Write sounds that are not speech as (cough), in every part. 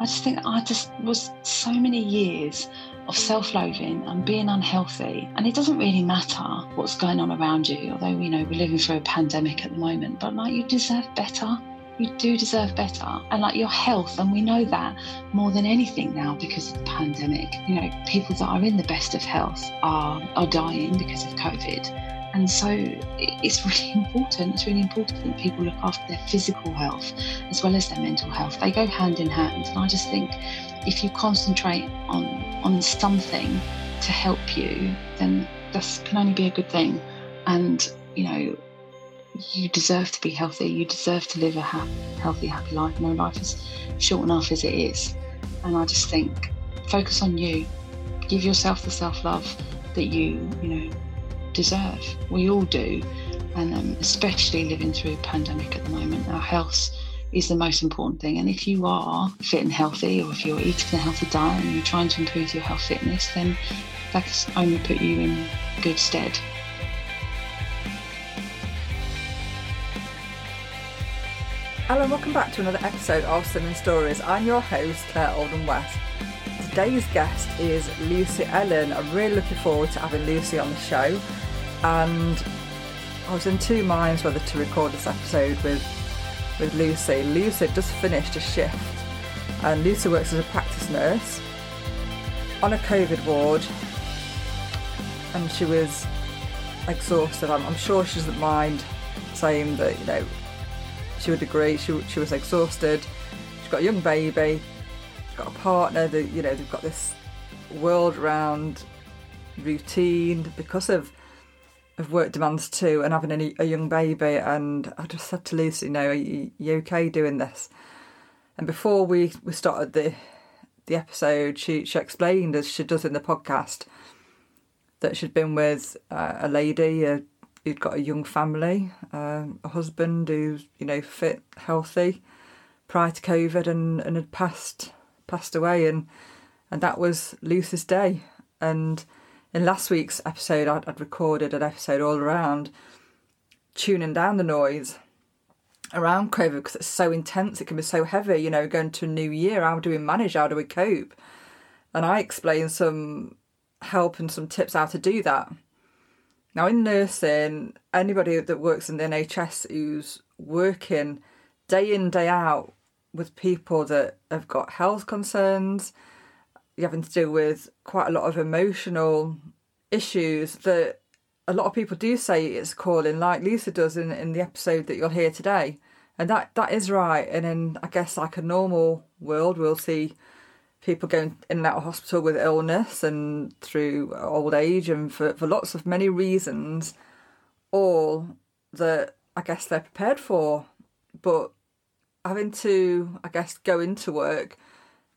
I just think I just was so many years of self loathing and being unhealthy. And it doesn't really matter what's going on around you, although, you know, we're living through a pandemic at the moment, but like you deserve better. You do deserve better. And like your health, and we know that more than anything now because of the pandemic. You know, people that are in the best of health are, are dying because of COVID. And so it's really (laughs) important. It's really important that people look after their physical health as well as their mental health. They go hand in hand. And I just think if you concentrate on on something to help you, then this can only be a good thing. And you know, you deserve to be healthy. You deserve to live a ha- healthy, happy life. No life is short enough as it is. And I just think focus on you. Give yourself the self love that you, you know, deserve. We all do. And um, especially living through a pandemic at the moment, our health is the most important thing. And if you are fit and healthy, or if you're eating a healthy diet and you're trying to improve your health fitness, then that's only put you in good stead. And welcome back to another episode of Slimming Stories. I'm your host, Claire Oldham West. Today's guest is Lucy Ellen. I'm really looking forward to having Lucy on the show. And I was in two minds whether to record this episode with with Lucy. Lucy had just finished a shift, and Lucy works as a practice nurse on a COVID ward, and she was exhausted. I'm, I'm sure she doesn't mind saying that, you know, she would agree. She, she was exhausted. She's got a young baby. She's got a partner. That you know, they've got this world-round routine because of of work demands too, and having a, a, young baby. And I just said to Lucy, you know, are you, you, okay doing this? And before we, we started the the episode, she she explained as she does in the podcast that she'd been with uh, a lady uh, who'd got a young family, uh, a husband who's you know fit, healthy, prior to COVID, and and had passed passed away, and and that was Lucy's day, and in last week's episode, I'd, I'd recorded an episode all around tuning down the noise around COVID because it's so intense. It can be so heavy, you know, going to a new year. How do we manage? How do we cope? And I explained some help and some tips how to do that. Now, in nursing, anybody that works in the NHS who's working day in, day out with people that have got health concerns, having to deal with quite a lot of emotional issues that a lot of people do say it's calling, like Lisa does in, in the episode that you'll hear today. And that, that is right. And in, I guess, like a normal world, we'll see people going in and out of hospital with illness and through old age and for, for lots of many reasons, all that I guess they're prepared for. But having to, I guess, go into work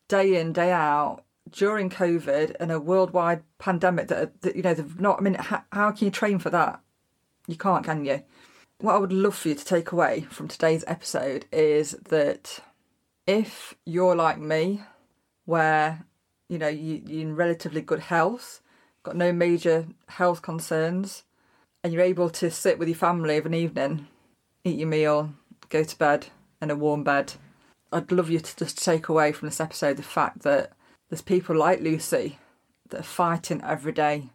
day in, day out during COVID and a worldwide pandemic that, that you know they've not. I mean, how, how can you train for that? You can't, can you? What I would love for you to take away from today's episode is that if you're like me, where you know you, you're in relatively good health, got no major health concerns, and you're able to sit with your family of an evening, eat your meal, go to bed in a warm bed. I'd love you to just take away from this episode the fact that there's people like Lucy that are fighting every day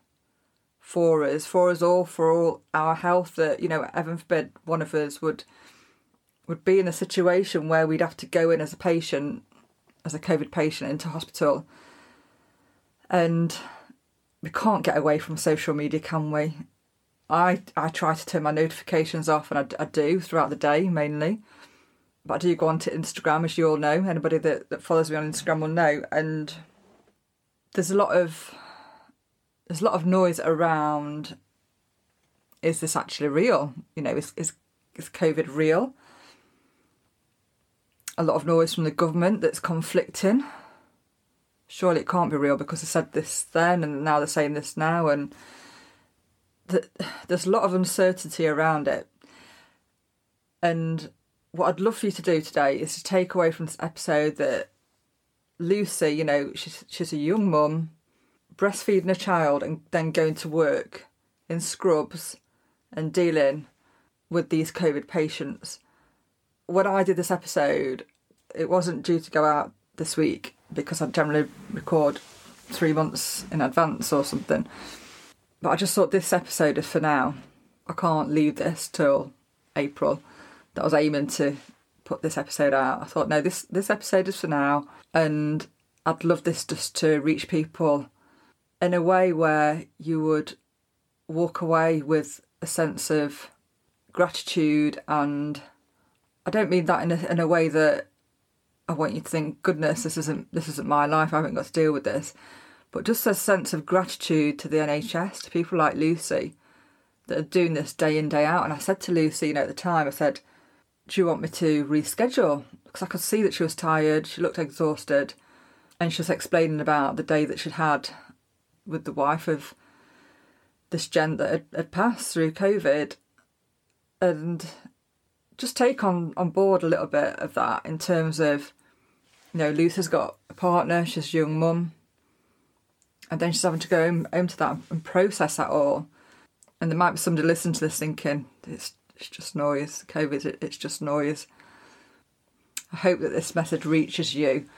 for us, for us all, for all our health. That you know, heaven forbid, one of us would would be in a situation where we'd have to go in as a patient, as a COVID patient, into hospital, and we can't get away from social media, can we? I I try to turn my notifications off, and I, I do throughout the day mainly but I do go on to Instagram, as you all know. Anybody that, that follows me on Instagram will know. And there's a lot of there's a lot of noise around. Is this actually real? You know, is is is COVID real? A lot of noise from the government that's conflicting. Surely it can't be real because they said this then and now they're saying this now, and there's a lot of uncertainty around it. And what I'd love for you to do today is to take away from this episode that Lucy, you know, she's, she's a young mum, breastfeeding a child and then going to work in scrubs and dealing with these COVID patients. When I did this episode, it wasn't due to go out this week because I generally record three months in advance or something. But I just thought this episode is for now. I can't leave this till April. That I was aiming to put this episode out. I thought, no, this this episode is for now, and I'd love this just to reach people in a way where you would walk away with a sense of gratitude and I don't mean that in a, in a way that I want you to think, goodness, this isn't this isn't my life. I haven't got to deal with this, but just a sense of gratitude to the NHS, to people like Lucy that are doing this day in day out. And I said to Lucy, you know, at the time, I said, "Do you want me to reschedule?" Because I could see that she was tired. She looked exhausted, and she was explaining about the day that she'd had with the wife of this gent that had, had passed through COVID, and just take on on board a little bit of that in terms of you know Luther's got a partner she's a young mum and then she's having to go home, home to that and process that all and there might be somebody listening to this thinking it's it's just noise covid it's just noise i hope that this message reaches you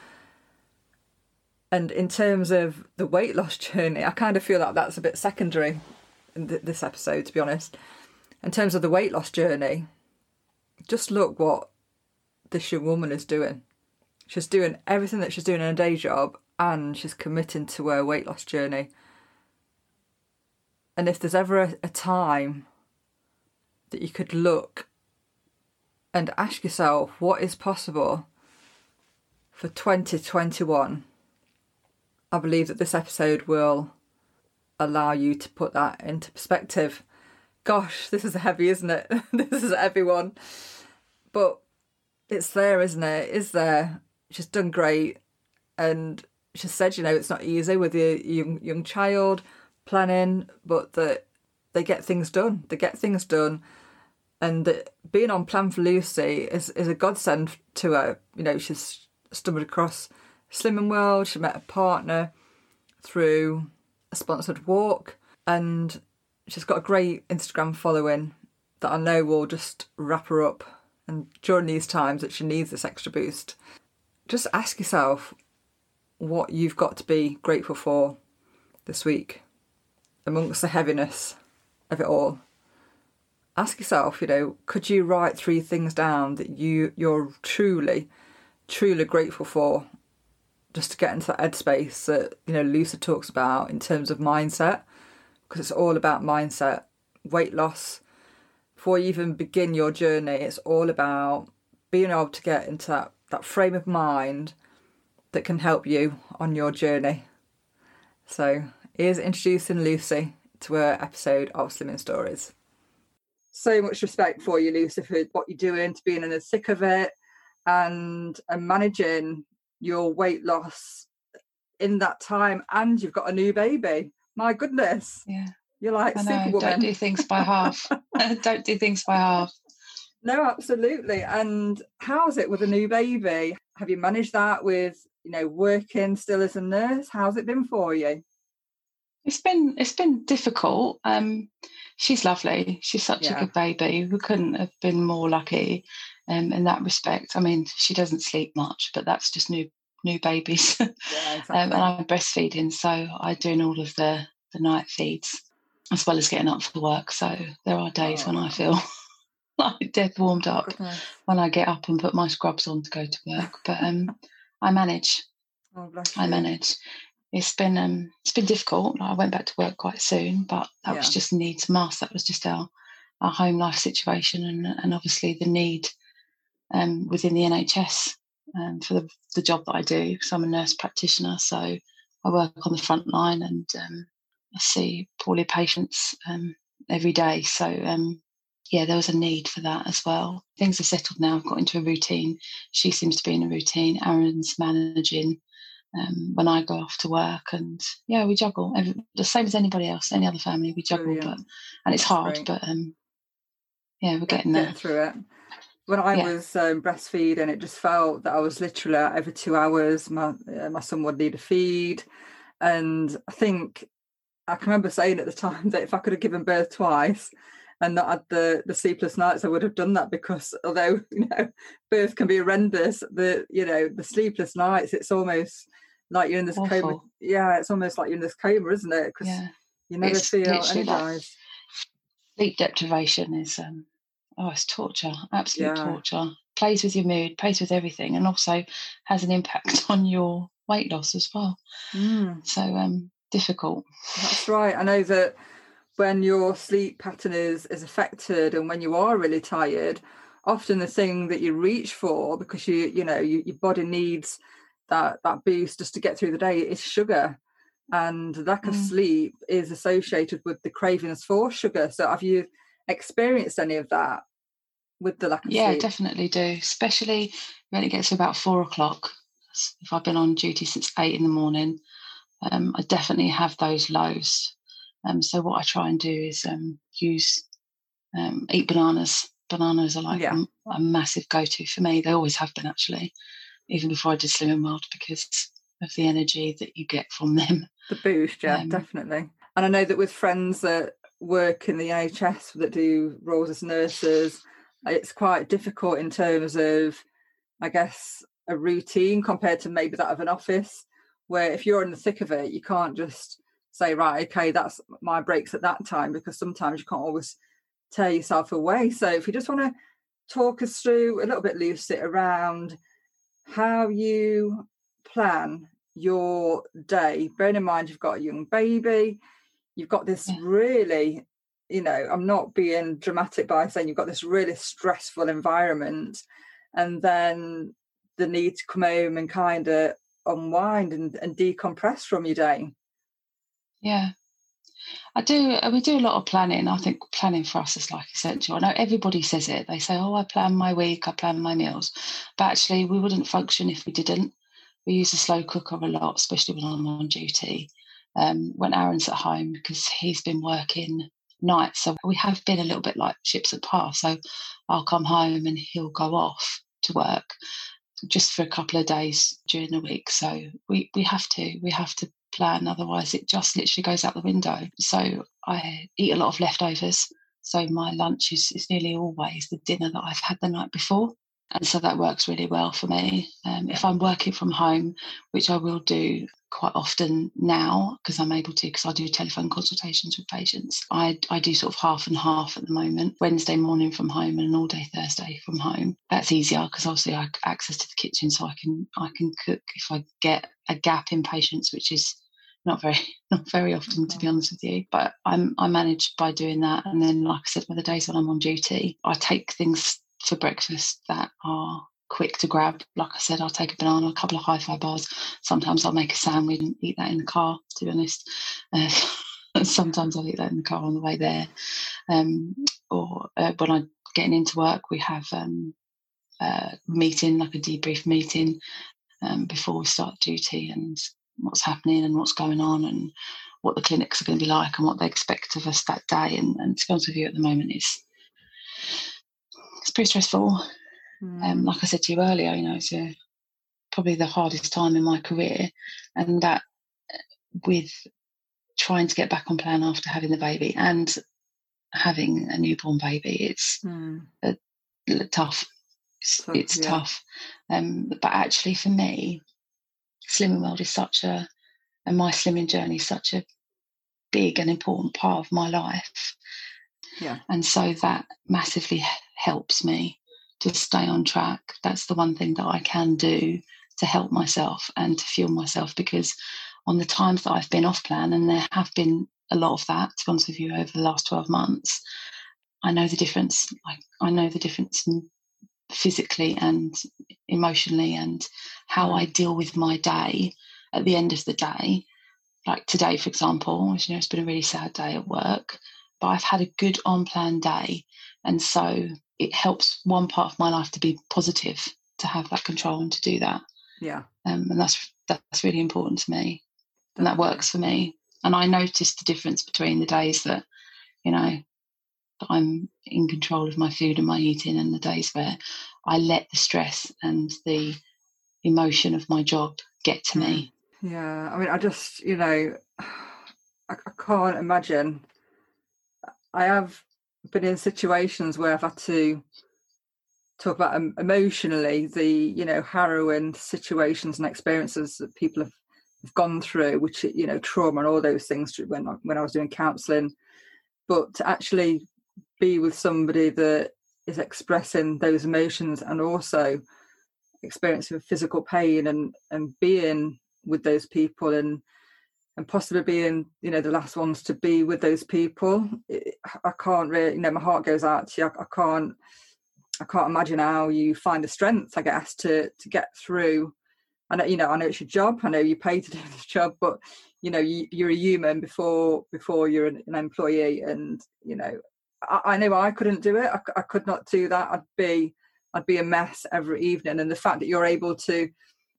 and in terms of the weight loss (laughs) journey i kind of feel like that's a bit secondary in th- this episode to be honest in terms of the weight loss journey just look what this young woman is doing. She's doing everything that she's doing in a day job and she's committing to her weight loss journey. And if there's ever a, a time that you could look and ask yourself what is possible for 2021, I believe that this episode will allow you to put that into perspective. Gosh, this is heavy, isn't it? (laughs) this is everyone. But it's there, isn't it? Is there? She's done great. And she said, you know, it's not easy with a young young child planning, but that they get things done. They get things done. And being on Plan for Lucy is, is a godsend to her. You know, she's stumbled across Slimming World. She met a partner through a sponsored walk. And she's got a great Instagram following that I know will just wrap her up. And during these times that she needs this extra boost, just ask yourself what you've got to be grateful for this week amongst the heaviness of it all. Ask yourself, you know, could you write three things down that you you're truly, truly grateful for just to get into that headspace that, you know, Lucy talks about in terms of mindset because it's all about mindset, weight loss. Before you even begin your journey, it's all about being able to get into that, that frame of mind that can help you on your journey. So, here's introducing Lucy to her episode of Slimming Stories. So much respect for you, Lucy, for what you're doing, to being in the thick of it and, and managing your weight loss in that time. And you've got a new baby. My goodness. Yeah. You're like I know. superwoman. Don't do things by half. (laughs) (laughs) don't do things by half. No, absolutely. And how's it with a new baby? Have you managed that with, you know, working still as a nurse? How's it been for you? It's been it's been difficult. Um, she's lovely. She's such Yeah. a good baby. We couldn't have been more lucky um, in that respect. I mean, she doesn't sleep much, but that's just new new babies. (laughs) Yeah, um, and I'm breastfeeding, so I'm doing all of the the night feeds as well as getting up for work. So there are days when I Oh. feel (laughs) like dead warmed up Goodness. when I get up and put my scrubs on to go to work. But um, I manage. Oh, I manage. It's been um, it's been difficult. I went back to work quite soon, but that was Yeah. just needs mask. That was just our our home life situation, and and obviously the need um, within the NHS um, for the, the job that I do. Because I'm a nurse practitioner, so I work on the front line and um, I see poorly patients um, every day. So um, yeah, there was a need for that as well. Things are settled now. I've got into a routine. She seems to be in a routine. Aaron's managing um, when I go off to work, and yeah, we juggle Every, the same as anybody else, any other family. We juggle, but and it's hard, great. but um, yeah, we're getting there. through it. When I Yeah. was um, breastfeeding, it just felt that I was literally every two hours. My uh, my son would need a feed, and I think I can remember saying at the (laughs) time that if I could have given birth twice, and not had the the sleepless nights, I would have done that because although (laughs) you know birth can be horrendous, the you know the sleepless nights, it's almost like you're in this Awful. coma. Yeah, it's almost like you're in this coma, isn't it? Because yeah. you never it's feel energized. Sleep deprivation is um oh, it's torture, absolute yeah. torture. Plays with your mood, plays with everything, and also has an impact (laughs) on your weight loss as well. Mm. So um difficult. That's right. I know that when your sleep pattern is is affected and when you are really tired often the thing that you reach for because you you know you, your body needs that that boost just to get through the day is sugar and lack of mm. sleep is associated with the cravings for sugar so have you experienced any of that with the lack of sleep? yeah sleep? definitely do especially when it gets to about four o'clock if i've been on duty since eight in the morning um, i definitely have those lows um, so what I try and do is um, use um, eat bananas. Bananas are like yeah. a, a, massive go-to for me. They always have been actually, even before I did Slimming World, because of the energy that you get from them. The boost, yeah, um, definitely. And I know that with friends that work in the NHS that do roles as nurses, it's quite difficult in terms of, I guess, a routine compared to maybe that of an office, where if you're in the thick of it, you can't just say, right, okay, that's my breaks at that time, because sometimes you can't always tear yourself away. So if you just want to talk us through a little bit, Lucy, around how you plan your day, bearing in mind you've got a young baby, you've got this really, you know, I'm not being dramatic by saying you've got this really stressful environment, and then the need to come home and kind of unwind and, and decompress from your day. Yeah. I do. Uh, we do a lot of planning. I think planning for us is like essential. I know everybody says it. They say, "Oh, I plan my week. I plan my meals," but actually, we wouldn't function if we didn't. We use a slow cooker a lot, especially when I'm on duty. Um, when Aaron's at home because he's been working nights, so we have been a little bit like ships at pass. So I'll come home and he'll go off to work just for a couple of days during the week. So we we have to we have to plan. Otherwise, it just literally goes out the window. So I eat a lot of leftovers. So my lunch is, is nearly always the dinner that I've had the night before. And so that works really well for me. Um, if I'm working from home, which I will do quite often now because I'm able to, because I do telephone consultations with patients, I, I do sort of half and half at the moment Wednesday morning from home and an all day Thursday from home. That's easier because obviously I have access to the kitchen so I can I can cook if I get a gap in patients, which is not very (laughs) not very often to be honest with you but i'm i manage by doing that. And then like i said with the days when i'm on duty i take things for breakfast that are quick to grab. Like i said i'll take a banana a couple of Hi-Fi bars. Sometimes i'll make a sandwich and eat that in the car to be honest. Uh, (laughs) sometimes i'll eat that in the car on the way there. Um, or uh, when i'm getting into work we have um, a meeting like a debrief meeting um, before we start duty and what's happening and what's going on and what the clinics are going to be like and what they expect of us that day. And, and to be honest with you, at the moment, it's it's pretty stressful. Mm. Um, like I said to you earlier, you know, it's a, probably the hardest time in my career, and that with trying to get back on plan after having the baby and having a newborn baby, it's mm. a, a tough. It's, tough, it's yeah. tough. Um, but actually, for me, Slimming World is such a, and my slimming journey is such a big and important part of my life. Yeah. And so that massively helps me to stay on track. That's the one thing that I can do to help myself and to fuel myself because on the times that I've been off plan, and there have been a lot of that, to be honest with you, over the last 12 months, I know the difference. I, I know the difference in physically and emotionally and how I deal with my day at the end of the day. Like today, for example, you know, it's been a really sad day at work, but I've had a good on plan day. And so it helps one part of my life to be positive, to have that control and to do that. Yeah. Um, and that's that's really important to me. And that works for me. And I noticed the difference between the days that, you know, I'm in control of my food and my eating, and the days where I let the stress and the emotion of my job get to me. Yeah, I mean, I just, you know, (sighs) I, I can't imagine. I have been in situations where I've had to talk about um, emotionally the you know harrowing situations and experiences that people have, have gone through, which you know trauma and all those things when when I was doing counselling, but actually be with somebody that is expressing those emotions and also experiencing physical pain and and being with those people and and possibly being you know the last ones to be with those people. I can't really you know my heart goes out to you. I, I, can't i can't imagine how you find the strength i guess to to get through. I know you know i know it's your job. I know you pay to (laughs) do this job but you know you, are a human before before you're an, an employee and you know I, I, know i couldn't do it. I, I could not do that. I'd be i'd be a mess every evening. And the fact that you're able to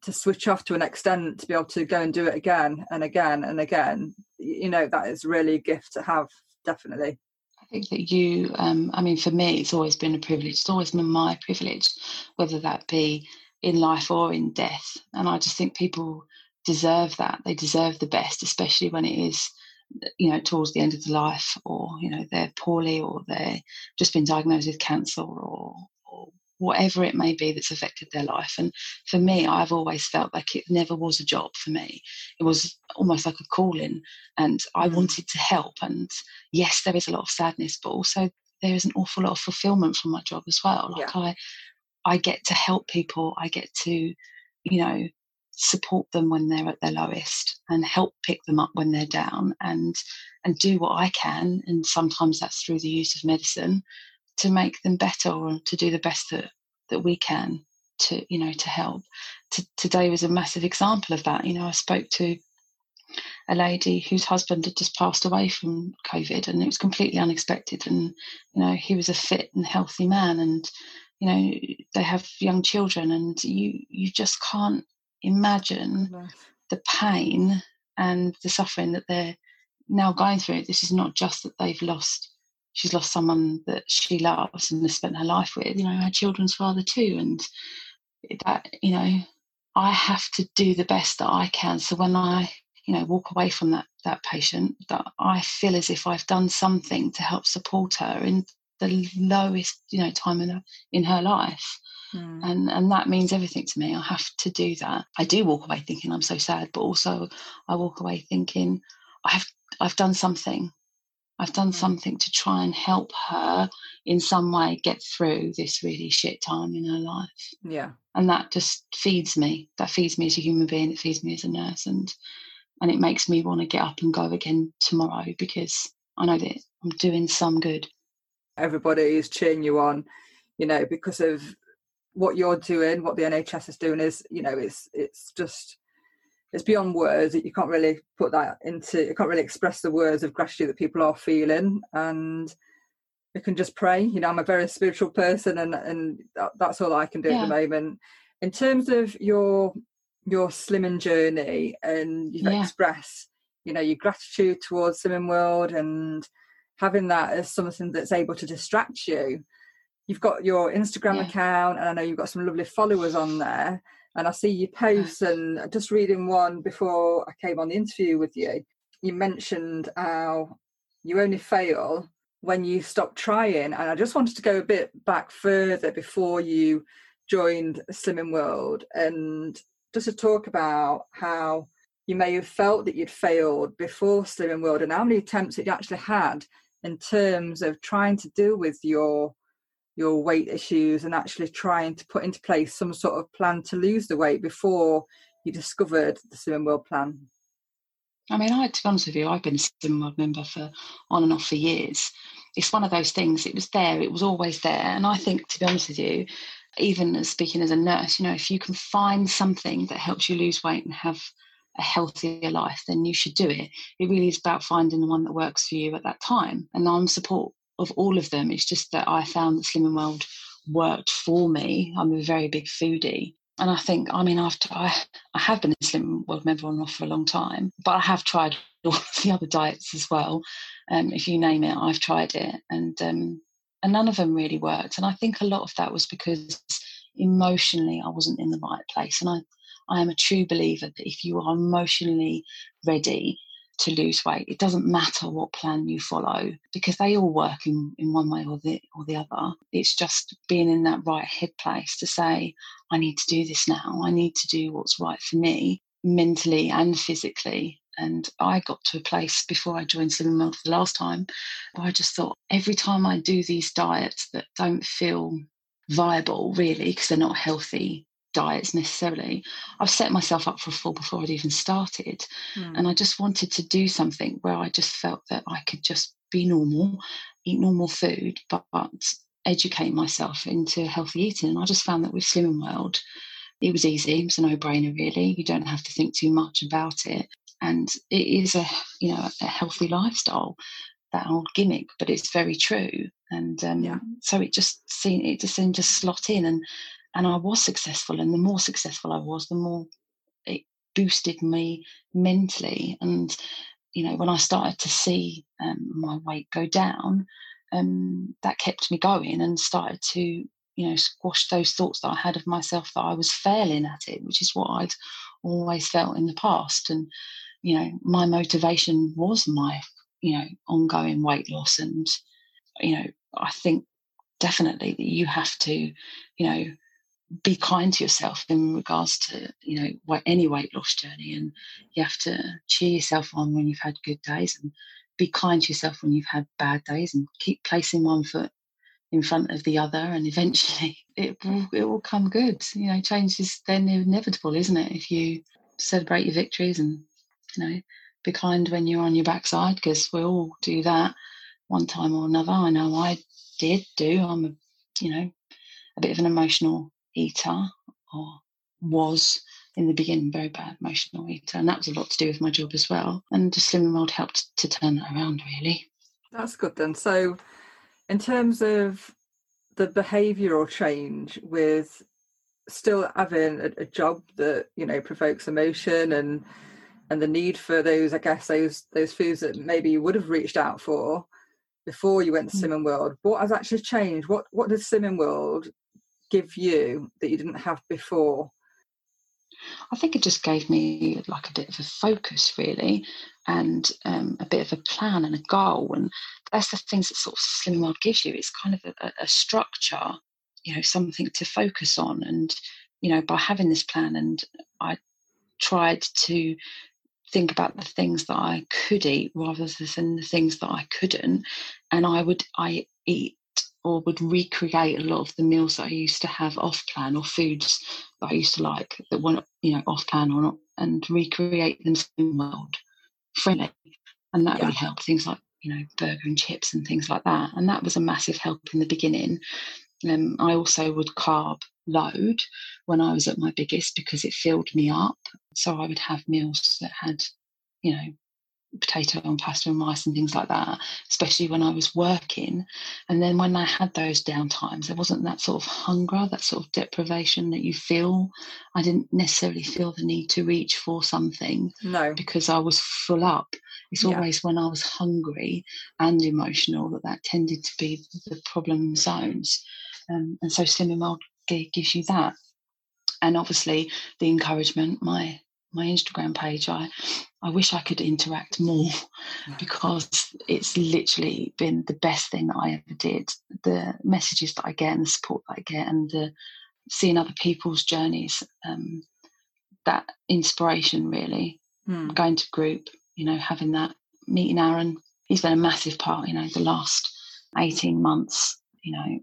to switch off to an extent to be able to go and do it again and again and again you know that is really a gift to have definitely. I think that you um, i mean for me it's always been a privilege. It's always been my privilege whether that be in life or in death. And i just think people deserve that. They deserve the best especially when it is you know towards the end of the life or you know they're poorly or they're just been diagnosed with cancer or whatever it may be that's affected their life. And for me, I've always felt like it never was a job for me. It was almost like a calling, and I mm. wanted to help. And yes, there is a lot of sadness, but also there is an awful lot of fulfillment from my job as well. Like yeah. I, I get to help people. I get to, you know, support them when they're at their lowest and help pick them up when they're down and and do what I can and sometimes that's through the use of medicine to make them better or to do the best that, that we can to you know to help. To, today was a massive example of that. You know i spoke to a lady whose husband had just passed away from covid and it was completely unexpected and you know he was a fit and healthy man and you know they have young children and you you just can't imagine the pain and the suffering that they're now going through this is not just that they've lost she's lost someone that she loves and has spent her life with, you know, her children's father too. And that, you know, I have to do the best that I can. So when I, you know, walk away from that that patient, that I feel as if I've done something to help support her in the lowest, you know, time in her, in her life. Mm. And and that means everything to me. I have to do that. I do walk away thinking I'm so sad, but also I walk away thinking I have I've done something I've done mm. something to try and help her in some way get through this really shit time in her life. Yeah. And that just feeds me. That feeds me as a human being. It feeds me as a nurse. And and it makes me want to get up and go again tomorrow because I know that I'm doing some good. Everybody is cheering you on, you know, because of what you're doing, what the NHS is doing is, you know, it's it's just it's beyond words that you can't really put that into you can't really express the words of gratitude that people are feeling and you can just pray you know i'm a very spiritual person and and that's all i can do yeah. at the moment in terms of your your slimming journey and you yeah. express you know your gratitude towards slimming world and having that as something that's able to distract you you've got your instagram yeah. account and i know you've got some lovely followers on there and I see your posts and just reading one before I came on the interview with you, you mentioned how you only fail when you stop trying. And I just wanted to go a bit back further before you joined Slimming World and just to talk about how you may have felt that you'd failed before Slimming World and how many attempts that you actually had in terms of trying to deal with your your weight issues and actually trying to put into place some sort of plan to lose the weight before you discovered the Slimming World plan? I mean, I, to be honest with you, I've been a Slimming World member for on and off for years. It's one of those things. It was there. It was always there. And I think, to be honest with you, even as speaking as a nurse, you know, if you can find something that helps you lose weight and have a healthier life, then you should do it. It really is about finding the one that works for you at that time. And I'm support of all of them. It's just that I found that Slimming World worked for me. I'm a very big foodie. And I think, I mean, after I, I have been a World member on off for a long time, but I have tried (laughs) all the other diets as well. Um, if you name it, I've tried it, and um, and none of them really worked. And I think a lot of that was because emotionally I wasn't in the right place. And I, I am a true believer that if you are emotionally ready to lose weight. It doesn't matter what plan you follow because they all work in, in one way or the or the other. It's just being in that right head place to say, I need to do this now. I need to do what's right for me mentally and physically. And I got to a place before I joined Slimming World for the last time where I just thought every time I do these diets that don't feel viable, really, because they're not healthy diets necessarily, I've set myself up for a fall before I'd even started. Mm. And I just wanted to do something where I just felt that I could just be normal, eat normal food, but, but educate myself into healthy eating. And I just found that with Slimming World, it was easy. It was a no-brainer, really. You don't have to think too much about it, and it is a you know a healthy lifestyle. That old gimmick, but it's very true. And um, yeah. so it just seemed it just seemed to slot in, and and I was successful. And the more successful I was, the more it boosted me mentally. And you know, when I started to see um, my weight go down, um, that kept me going and started to you know, squash those thoughts that I had of myself that I was failing at it, which is what I'd always felt in the past. And, you know, my motivation was my, you know, ongoing weight loss. And, you know, I think definitely that you have to, you know, be kind to yourself in regards to you know any weight loss journey and you have to cheer yourself on when you've had good days and be kind to yourself when you've had bad days and keep placing one foot in front of the other and eventually (laughs) it will it will come good. You know change is then inevitable isn't it? If you celebrate your victories and you know be kind when you're on your backside because we all do that one time or another. I know i did do. I'm a you know a bit of an emotional eater or was in the beginning very bad emotional eater and that was a lot to do with my job as well and the slimming world helped to turn that around really. That's good then. So in terms of the behavioural change with still having a, a, job that you know provokes emotion and and the need for those i guess those those foods that maybe you would have reached out for before you went to mm. World what has actually changed? What what does Slimming World give you that you didn't have before I think it just gave me like a bit of a focus, really, and um, a bit of a plan and a goal. And that's the things that sort of Slimming World gives you. It's kind of a, a structure, you know, something to focus on. And, you know, by having this plan, and I tried to think about the things that I could eat rather than the things that I couldn't. And I would, I eat or would recreate a lot of the meals that I used to have off plan or foods that I used to like that weren't, you know, off plan or not, and recreate them in world friendly. And that yeah. really helped things like, you know, burger and chips and things like that. And that was a massive help in the beginning. Um, I also would carb load when I was at my biggest because it filled me up. So I would have meals that had, you know, potato and pasta and rice and things like that, especially when I was working. And then when I had those downtimes, there wasn't that sort of hunger, that sort of deprivation that you feel. I didn't necessarily feel the need to reach for something. No. Because I was full up. It's yeah. always when I was hungry and emotional that that tended to be the problem zones. Um, and so Slimming World gives you that. And obviously the encouragement, my my Instagram page, I I wish I could interact more because it's literally been the best thing that I ever did. The messages that I get and the support that I get and the seeing other people's journeys, um, that inspiration really. Mm. Going to group, you know, having that meeting Aaron, he's been a massive part, you know, the last 18 months, you know,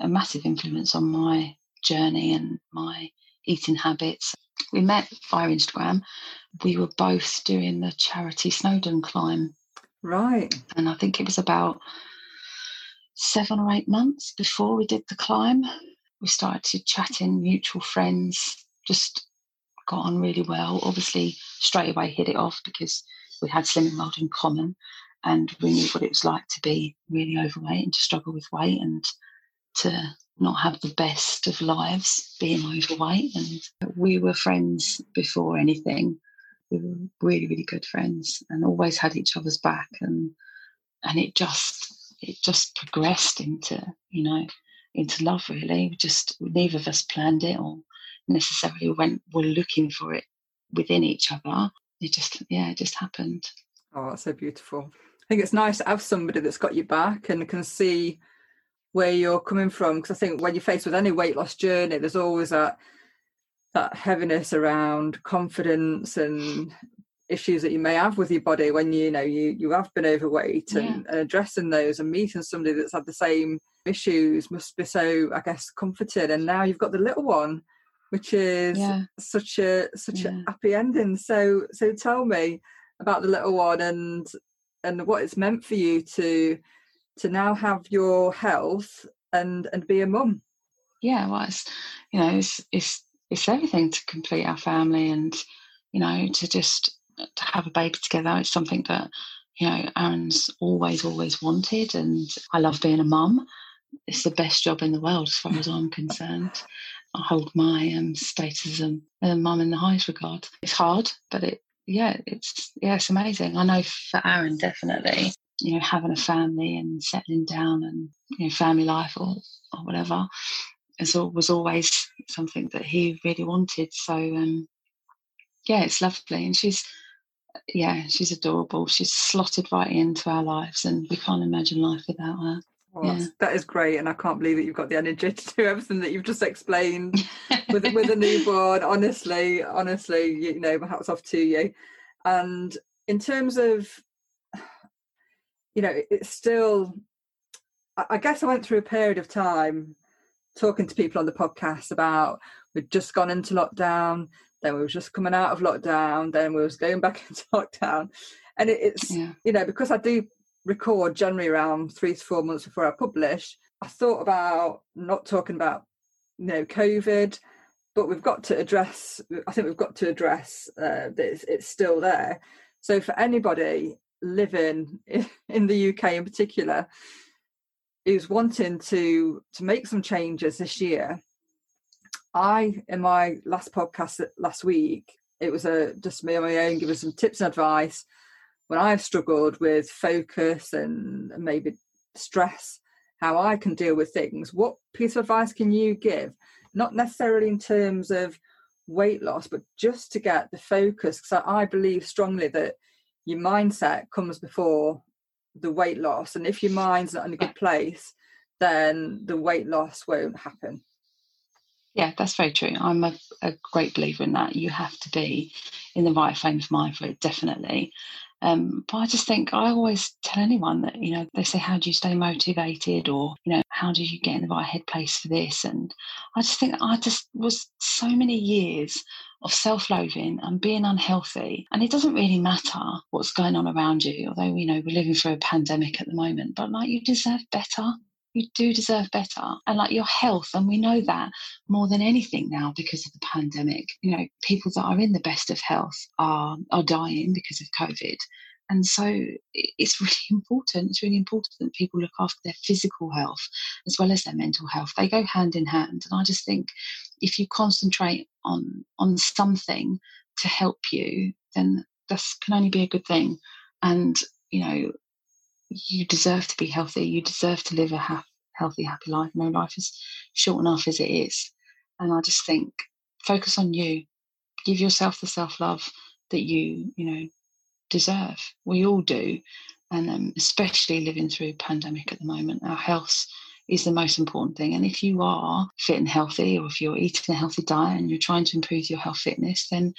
a massive influence on my journey and my eating habits we met via Instagram. We were both doing the charity Snowdon climb. Right. And I think it was about seven or eight months before we did the climb. We started to chatting, mutual friends, just got on really well. Obviously, straight away hit it off because we had Slimming World in common and we knew what it was like to be really overweight and to struggle with weight and to not have the best of lives being overweight. And we were friends before anything. We were really, really good friends and always had each other's back. And and it just it just progressed into you know into love. Really, just neither of us planned it or necessarily went were looking for it within each other. it just yeah, it just happened. Oh, that's so beautiful. I think it's nice to have somebody that's got your back and can see where you're coming from. Because I think when you're faced with any weight loss journey, there's always that that heaviness around confidence and issues that you may have with your body when you, know you you have been overweight and, yeah. and addressing those and meeting somebody that's had the same issues must be so I guess comforted. And now you've got the little one, which is yeah. such a such yeah. a happy ending. So so tell me about the little one and and what it's meant for you to to now have your health and and be a mum. Yeah, well, it's you know it's it's it's everything to complete our family and you know to just to have a baby together. It's something that you know Aaron's always always wanted, and I love being a mum. It's the best job in the world as far as I'm concerned. I hold my um, status as a mum in the highest regard. It's hard, but it yeah, it's yeah, it's amazing. I know for Aaron definitely, you know, having a family and settling down and you know, family life or or whatever, is was always something that he really wanted. So um, yeah, it's lovely, and she's yeah, she's adorable. She's slotted right into our lives, and we can't imagine life without her. Well, yeah. that is great, and I can't believe that you've got the energy (laughs) to do everything that you've just explained (laughs) with with a newborn. Honestly, honestly, you know, hats off to you. And in terms of, you know, it's still. I guess I went through a period of time talking to people on the podcast about we'd just gone into lockdown, then we were just coming out of lockdown, then we was going (laughs) back into lockdown, and it, it's yeah. you know because I do record generally around three to four months before I publish. I thought about not talking about you know COVID, but we've got to address. I think we've got to address uh, that it's, it's still there. So for anybody living in in the UK in particular is wanting to to make some changes this year, I in my last podcast last week, it was a just me on my own, giving some tips and advice when I've struggled with focus and maybe stress, how I can deal with things. What piece of advice can you give? Not necessarily in terms of weight loss, but just to get the focus. Because I believe strongly that your mindset comes before the weight loss. And if your mind's not in a good place, then the weight loss won't happen. Yeah, that's very true. I'm a, a, great believer in that. You have to be in the right frame of mind for it, definitely. Um, but I just think I always tell anyone that, you know, they say, How do you stay motivated? Or, you know, how do you get in the right headspace for this? And I just think I just was so many years of self loathing and being unhealthy. And it doesn't really matter what's going on around you, although, you know, we're living through a pandemic at the moment, but like you deserve better you do deserve better and like your health and we know that more than anything now because of the pandemic. You know people that are in the best of health are are dying because of covid. And so it's (laughs) really important it's really important that people look after their physical health as well as their mental health. They go hand in hand and i just think if you concentrate on on something to help you then this can only be a good thing. And you know you deserve to be healthy. You deserve to live a ha- healthy, happy life. No life is short enough as it is. And I just think focus on you. Give yourself the self love that you, you know, deserve. We all do. And um, especially living through a pandemic at the moment, our health is the most important thing. And if you are fit and healthy, or if you're eating a healthy diet and you're trying to improve your health fitness, then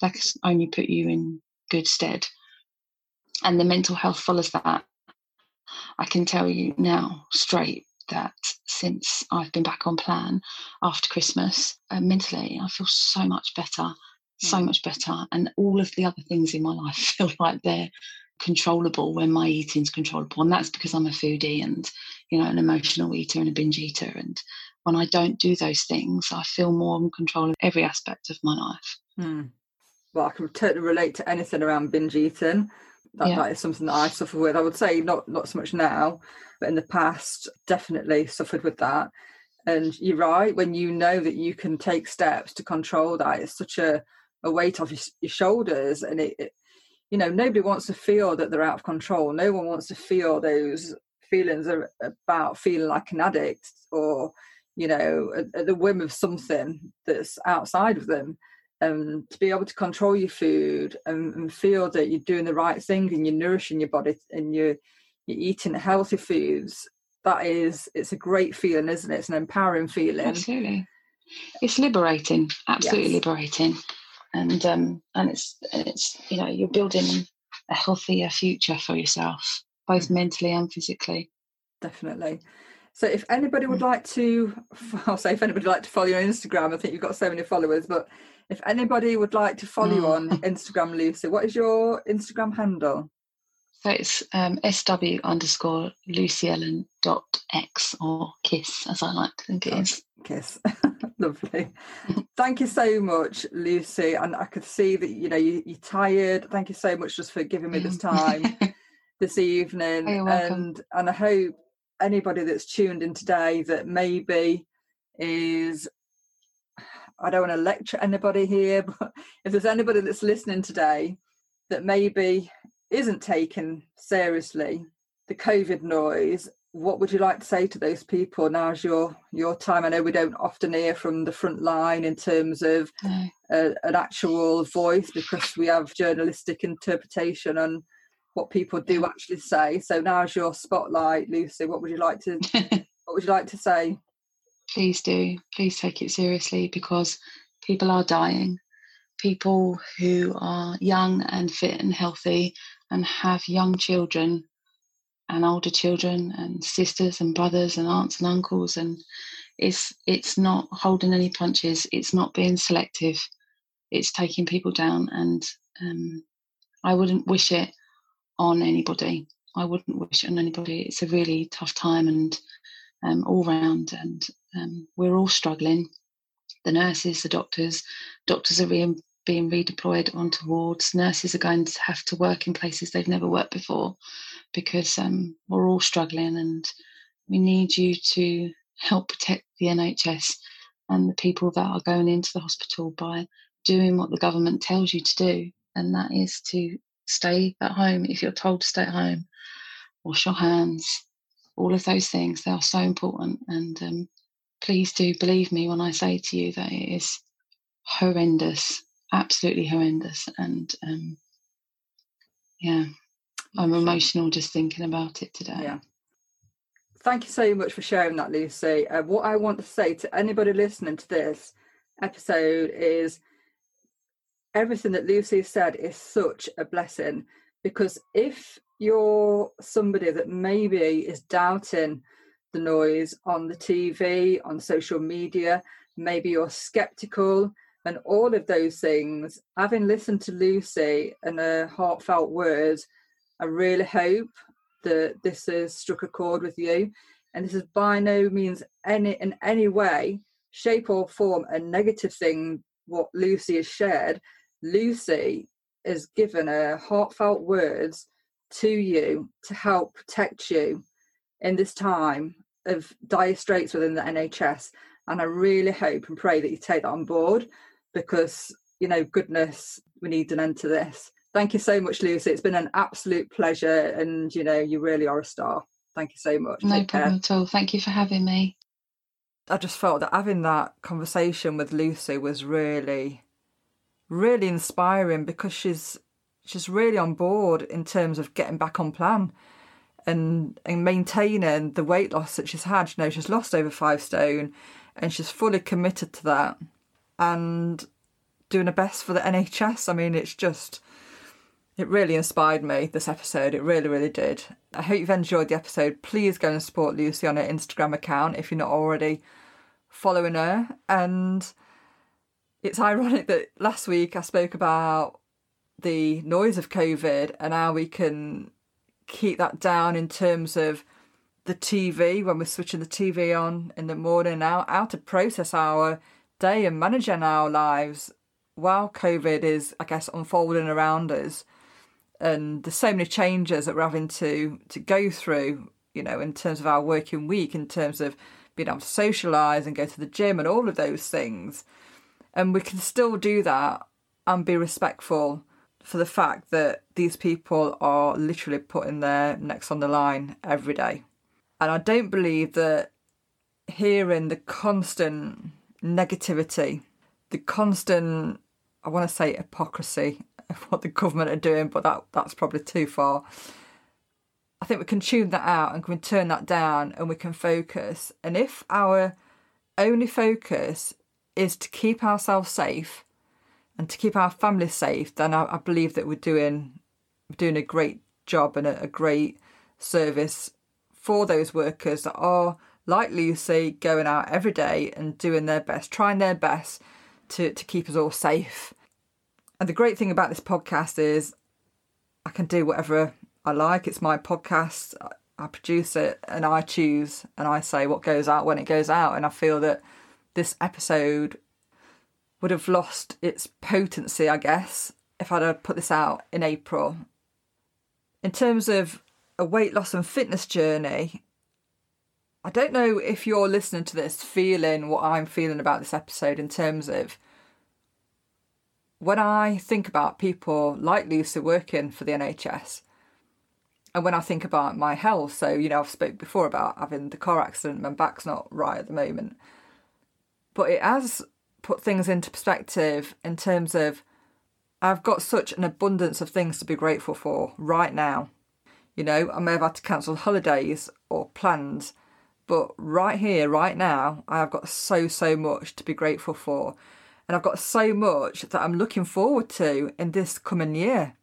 that can only put you in good stead. And the mental health follows that. I can tell you now straight that since I've been back on plan after Christmas, uh, mentally, I feel so much better, so mm. much better. And all of the other things in my life (laughs) feel like they're controllable when my eating's controllable. And that's because I'm a foodie and, you know, an emotional eater and a binge eater. And when I don't do those things, I feel more in control of every aspect of my life. Mm. Well, I can totally relate to anything around binge eating. That, yeah. that is something that I suffer with. I would say not not so much now, in the past, definitely suffered with that. And you're right when you know that you can take steps to control that. It's such a, a weight off your, your shoulders, and it, it, you know, nobody wants to feel that they're out of control. No one wants to feel those feelings about feeling like an addict or you know at, at the whim of something that's outside of them um, to be able to control your food and, and, feel that you're doing the right thing and you're nourishing your body and you're, you're eating healthy foods that is it's a great feeling isn't it it's an empowering feeling absolutely it's liberating absolutely yes. liberating and um and it's it's you know you're building a healthier future for yourself both mm. mentally and physically definitely so if anybody would mm. like to (laughs) i'll say if anybody would like to follow you on instagram i think you've got so many followers but if anybody would like to follow you on mm. instagram lucy what is your instagram handle so it's um, sw underscore Lucy Ellen dot x or kiss, as I like to think it is. Kiss, (laughs) lovely. (laughs) Thank you so much, Lucy. And I could see that you know you, are tired. Thank you so much just for giving me this time (laughs) this evening. Oh, and and I hope anybody that's tuned in today that maybe is I don't want to lecture anybody here, but if there's anybody that's listening today that maybe isn't taken seriously, the COVID noise, what would you like to say to those people? Now's your your time. I know we don't often hear from the front line in terms of no. a, an actual voice because we have journalistic interpretation on what people do actually say. So now's your spotlight, Lucy. What would you like to (laughs) what would you like to say? Please do. Please take it seriously because people are dying. People who are young and fit and healthy and have young children and older children and sisters and brothers and aunts and uncles and it's it's not holding any punches. It's not being selective. It's taking people down and um, i wouldn't wish it on anybody. I wouldn't wish it on anybody. It's a really tough time and um, all round and um, we're all struggling. The nurses the doctors doctors are being being redeployed onto wards. Nurses are going to have to work in places they've never worked before because um, we're all struggling and we need you to help protect the NHS and the people that are going into the hospital by doing what the government tells you to do, and that is to stay at home if you're told to stay at home, wash your hands, all of those things. They are so important, and um, please do believe me when I say to you that it is horrendous absolutely horrendous. And um, yeah, I'm emotional just thinking about it today. Yeah. Thank you so much for sharing that, Lucy. Uh, what I want to say to anybody listening to this episode is everything that Lucy said is such a blessing because if you're somebody that maybe is doubting the noise on the TV, on social media, maybe you're skeptical, and all of those things, having listened to Lucy and her heartfelt words, I really hope that this has struck a chord with you. And this is by no means any in any way, shape or form a negative thing what Lucy has shared. Lucy has given her heartfelt words to you to help protect you in this time of dire straits within the NHS. And I really hope and pray that you take that on board because you know goodness we need an end to this. Thank you so much lucy. It's been an absolute pleasure and you know you really are a star. Thank you so much. No Take problem care. at all. Thank you for having me. I just felt that having that conversation with lucy was really really inspiring because she's she's really on board in terms of getting back on plan and and maintaining the weight loss that she's had. You know she's lost over five stone and she's fully committed to that and doing her best for the NHS. I mean, it's just, it really inspired me, this episode. It really, really did. I hope you've enjoyed the episode. Please go and support Lucy on her Instagram account if you're not already following her. And it's ironic that last week I spoke about the noise of COVID and how we can keep that down in terms of the TV when we're switching the TV on in the morning now, how to process our day and managing our lives while COVID is, I guess, unfolding around us. And there's so many changes that we're having to to go through, you know, in terms of our working week, in terms of being able to socialise and go to the gym and all of those things. And we can still do that and be respectful for the fact that these people are literally putting their necks on the line every day. And I don't believe that hearing the constant negativity, the constant I want to say hypocrisy of (laughs) what the government are doing, but that that's probably too far. I think we can tune that out and we can turn that down and we can focus. And if our only focus is to keep ourselves safe and to keep our families safe, then I, I believe that we're doing we're doing a great job and a, a great service for those workers that are like Lucy going out every day and doing their best, trying their best to, to keep us all safe. And the great thing about this podcast is I can do whatever I like. It's my podcast. I produce it and I choose and I say what goes out when it goes out. And I feel that this episode would have lost its potency, I guess, if I'd have put this out in April. In terms of a weight loss and fitness journey, I don't know if you're listening to this feeling what I'm feeling about this episode in terms of when I think about people like Lucy working for the NHS, and when I think about my health, so you know I've spoke before about having the car accident, my back's not right at the moment, but it has put things into perspective in terms of I've got such an abundance of things to be grateful for right now. You know, I may have had to cancel holidays or plans, but right here, right now, I have got so, so much to be grateful for. And I've got so much that I'm looking forward to in this coming year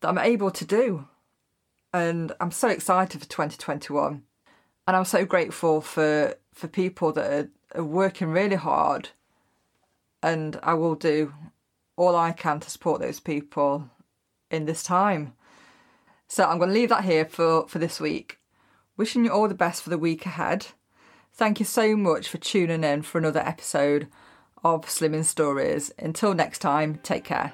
that I'm able to do and I'm so excited for 2021. And I'm so grateful for for people that are, are working really hard, and I will do all I can to support those people in this time. So I'm going to leave that here for, for this week. Wishing you all the best for the week ahead. Thank you so much for tuning in for another episode of Slimming Stories. Until next time, take care.